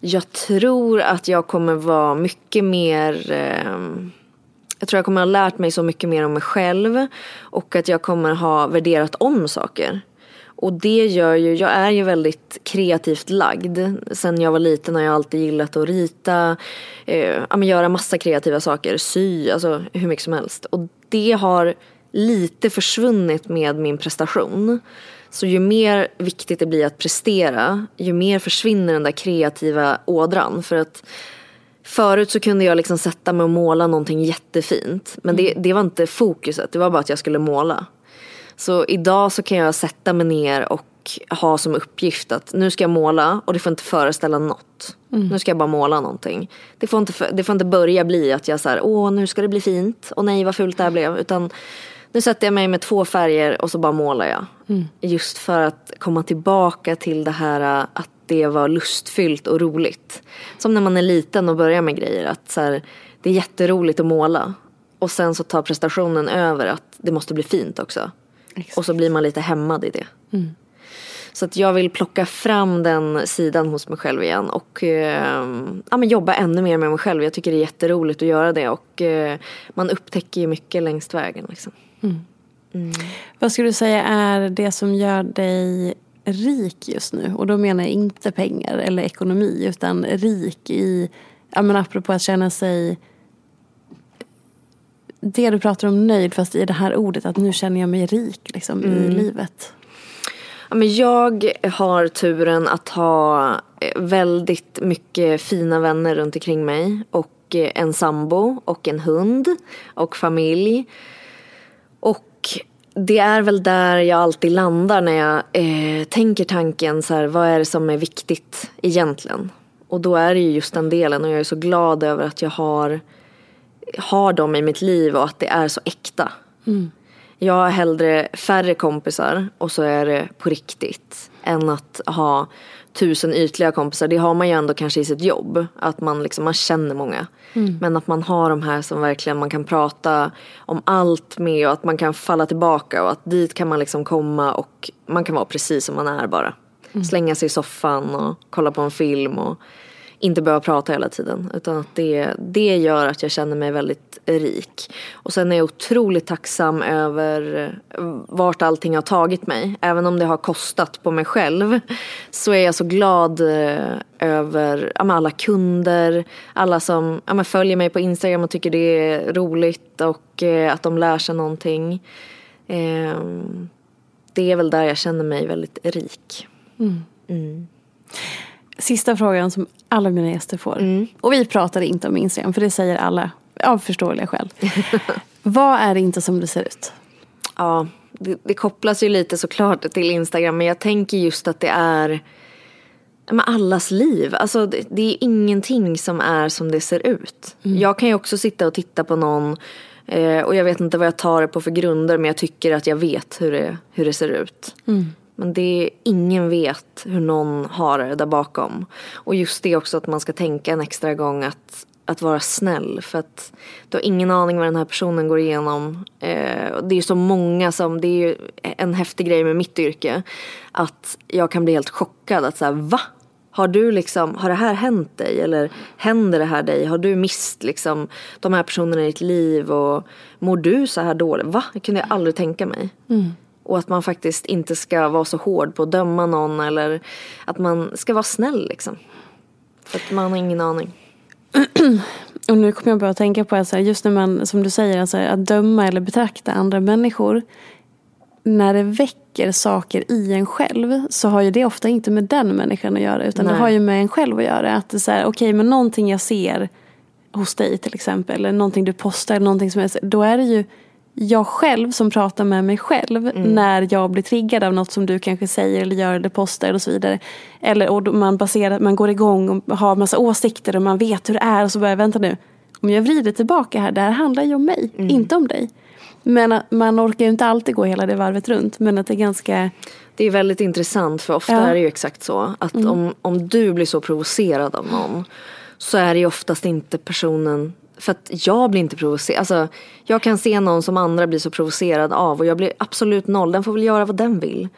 Jag tror att jag kommer vara mycket mer eh, jag tror jag kommer ha lärt mig så mycket mer om mig själv och att jag kommer ha värderat om saker. Och det gör ju, jag är ju väldigt kreativt lagd. Sen jag var liten har jag alltid gillat att rita, eh, göra massa kreativa saker, sy, alltså hur mycket som helst. Och det har lite försvunnit med min prestation. Så ju mer viktigt det blir att prestera, ju mer försvinner den där kreativa ådran. För att förut så kunde jag liksom sätta mig och måla någonting jättefint. Men det, det var inte fokuset, det var bara att jag skulle måla. Så idag så kan jag sätta mig ner och ha som uppgift att nu ska jag måla och det får inte föreställa något. Mm. Nu ska jag bara måla någonting. Det får inte, det får inte börja bli att jag så åh nu ska det bli fint, och nej vad fult det här blev. Utan nu sätter jag mig med två färger och så bara målar jag. Mm. Just för att komma tillbaka till det här äh, att det var lustfyllt och roligt. Som när man är liten och börjar med grejer. Att så här, det är jätteroligt att måla. Och sen så tar prestationen över att det måste bli fint också. Exakt. Och så blir man lite hämmad i det. Mm. Så att jag vill plocka fram den sidan hos mig själv igen och eh, ja, men jobba ännu mer med mig själv. Jag tycker det är jätteroligt att göra det och eh, man upptäcker ju mycket längs vägen. Liksom. Mm. Mm. Vad skulle du säga är det som gör dig rik just nu? Och då menar jag inte pengar eller ekonomi utan rik i, ja men apropå att känna sig det du pratar om nöjd fast i det här ordet att nu känner jag mig rik liksom, mm. i livet. Ja, men jag har turen att ha eh, väldigt mycket fina vänner runt omkring mig och eh, en sambo och en hund och familj. Och det är väl där jag alltid landar när jag eh, tänker tanken så här, vad är det som är viktigt egentligen? Och då är det ju just den delen och jag är så glad över att jag har, har dem i mitt liv och att det är så äkta. Mm. Jag har hellre färre kompisar och så är det på riktigt. Än att ha tusen ytliga kompisar. Det har man ju ändå kanske i sitt jobb. Att man, liksom, man känner många. Men att man har de här som verkligen man kan prata om allt med och att man kan falla tillbaka och att dit kan man liksom komma och man kan vara precis som man är bara. Slänga sig i soffan och kolla på en film och inte behöva prata hela tiden. Utan att det, det gör att jag känner mig väldigt rik. Och sen är jag otroligt tacksam över vart allting har tagit mig. Även om det har kostat på mig själv. Så är jag så glad eh, över ja, alla kunder. Alla som ja, följer mig på Instagram och tycker det är roligt. Och eh, att de lär sig någonting. Eh, det är väl där jag känner mig väldigt rik. Sista frågan som alla mina gäster får. Och vi pratar inte om Instagram för det säger alla av förståeliga skäl. Vad är inte som det ser ut? Ja, det, det kopplas ju lite såklart till Instagram men jag tänker just att det är men allas liv. Alltså det, det är ingenting som är som det ser ut. Jag kan ju också sitta och titta på någon eh, och jag vet inte vad jag tar det på för grunder men jag tycker att jag vet hur det, hur det ser ut. Men det är, ingen vet hur någon har det där bakom. Och just det också att man ska tänka en extra gång att, att vara snäll. För att du har ingen aning vad den här personen går igenom. Eh, det är så många som, det är ju en häftig grej med mitt yrke. Att jag kan bli helt chockad att säga va? Har du liksom, har det här hänt dig? Eller händer det här dig? Har du mist liksom de här personerna i ditt liv? Och mår du så här dåligt? Va? Det kunde jag aldrig tänka mig. Mm. Och att man faktiskt inte ska vara så hård på att döma någon eller att man ska vara snäll liksom. För att man har ingen aning. Och nu kommer jag bara att tänka på att så här, just när man, som du säger, alltså, att döma eller betrakta andra människor. När det väcker saker i en själv så har ju det ofta inte med den människan att göra. Utan det Nej. har ju med en själv att göra. Att det är så här, okej men någonting jag ser hos dig till exempel. Eller någonting du postar. Eller någonting som jag, då är det ju jag själv som pratar med mig själv när jag blir triggad av något som du kanske säger eller gör eller postar och så vidare. Eller och man, baserar, man går igång och har massa åsikter och man vet hur det är och så börjar vänta nu. Om jag vrider tillbaka här, det här handlar ju om mig, inte om dig. Men man orkar ju inte alltid gå hela det varvet runt. Men att det är ganska, Det är väldigt intressant för ofta Ja. är det ju exakt så. Att om, om du blir så provocerad av någon så är det ju oftast inte personen för att jag blir inte provocerad. Alltså, jag kan se någon som andra blir så provocerad av och jag blir absolut noll. Den får väl göra vad den vill.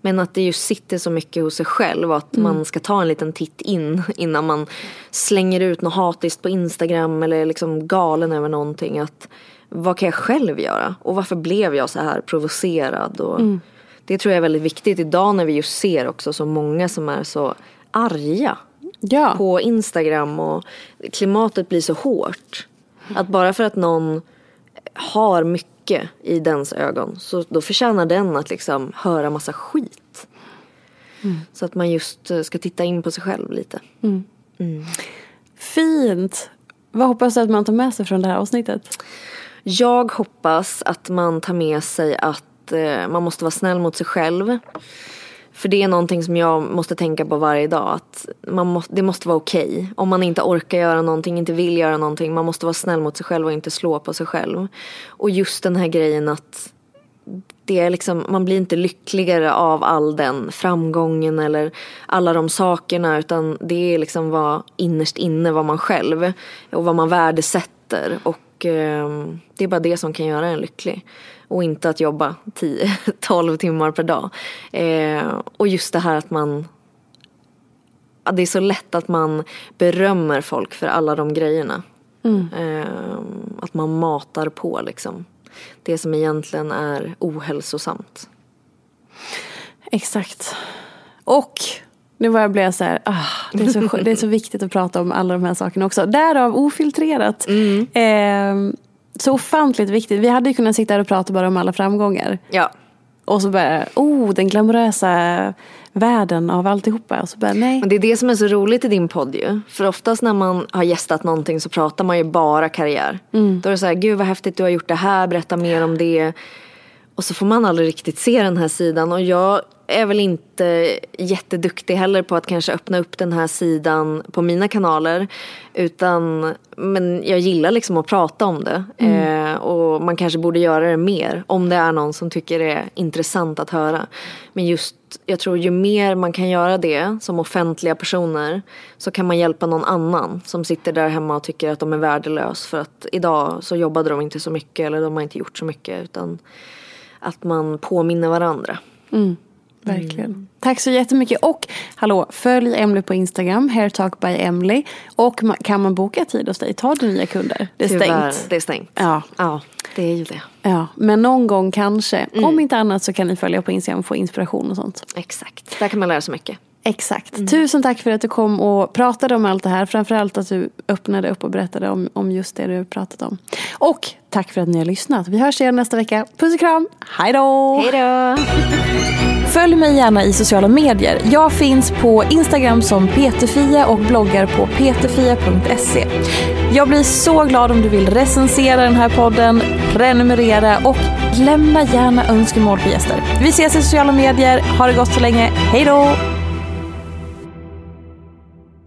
Men att det just sitter så mycket hos sig själv och att man ska ta en liten titt in innan man slänger ut något hatiskt på Instagram eller är liksom galen över någonting. Att vad kan jag själv göra? Och varför blev jag så här provocerad? Och Det tror jag är väldigt viktigt idag när vi just ser också så många som är så arga ja. på Instagram och klimatet blir så hårt. Att bara för att någon har mycket i dens ögon så då förtjänar den att liksom höra massa skit. Så att man just eh, ska titta in på sig själv lite. Fint. Vad hoppas du att man tar med sig från det här avsnittet? Jag hoppas att man tar med sig att eh, man måste vara snäll mot sig själv. För det är någonting som jag måste tänka på varje dag. Att man må, det måste vara okej. Om man inte orkar göra någonting, inte vill göra någonting. Man måste vara snäll mot sig själv och inte slå på sig själv. Och just den här grejen att det är liksom, man blir inte lyckligare av all den framgången eller alla de sakerna utan det är liksom vad innerst inne vad man själv och vad man värdesätter och eh, det är bara det som kan göra en lycklig. Och inte att jobba 10-12 timmar per dag. Eh, och just det här att man det är så lätt att man berömmer folk för alla de grejerna. Eh, att man matar på liksom. Det som egentligen är ohälsosamt. Exakt. Och nu var jag blev jag så här, ah, det, är så, det är så viktigt att prata om alla de här sakerna också. Därav ofiltrerat. Eh, så ofantligt viktigt. Vi hade ju kunnat sitta här och prata bara om alla framgångar. Ja. Och så bara, oh den glamorösa världen av alltihopa. Och så bara, nej. Men det är det som är så roligt i din podd ju. För oftast när man har gästat någonting så pratar man ju bara karriär. Då är det så här, gud vad häftigt du har gjort det här, berätta mer om det. Och så får man aldrig riktigt se den här sidan. Och jag är väl inte jätteduktig heller på att kanske öppna upp den här sidan på mina kanaler. Utan, men jag gillar liksom att prata om det. Mm. Eh, och man kanske borde göra det mer om det är någon som tycker det är intressant att höra. Men just, jag tror ju mer man kan göra det som offentliga personer så kan man hjälpa någon annan som sitter där hemma och tycker att de är värdelös för att idag så jobbade de inte så mycket eller de har inte gjort så mycket utan att man påminner varandra. Mm. Verkligen. Mm. Tack så jättemycket. Och hallå, följ Emily på Instagram, hairtalk by Emily. Och kan man boka tid hos dig? Tar du nya kunder? Det är Tyvärr, stängt. det är stängt. Ja. ja, det är ju det. Ja, men någon gång kanske. Mm. Om inte annat så kan ni följa på Instagram och få inspiration och sånt. Exakt, där kan man lära sig mycket. Exakt. Mm. Tusen tack för att du kom och pratade om allt det här. Framförallt att du öppnade upp och berättade om, om just det du pratat om. Och tack för att ni har lyssnat. Vi hörs igen nästa vecka. Puss och kram. Hej då! Hej då! Följ mig gärna i sociala medier. Jag finns på Instagram som peterfia och bloggar på peterfia.se. Jag blir så glad om du vill recensera den här podden, prenumerera och lämna gärna önskemål på gäster. Vi ses i sociala medier. Ha det gott så länge. Hej då!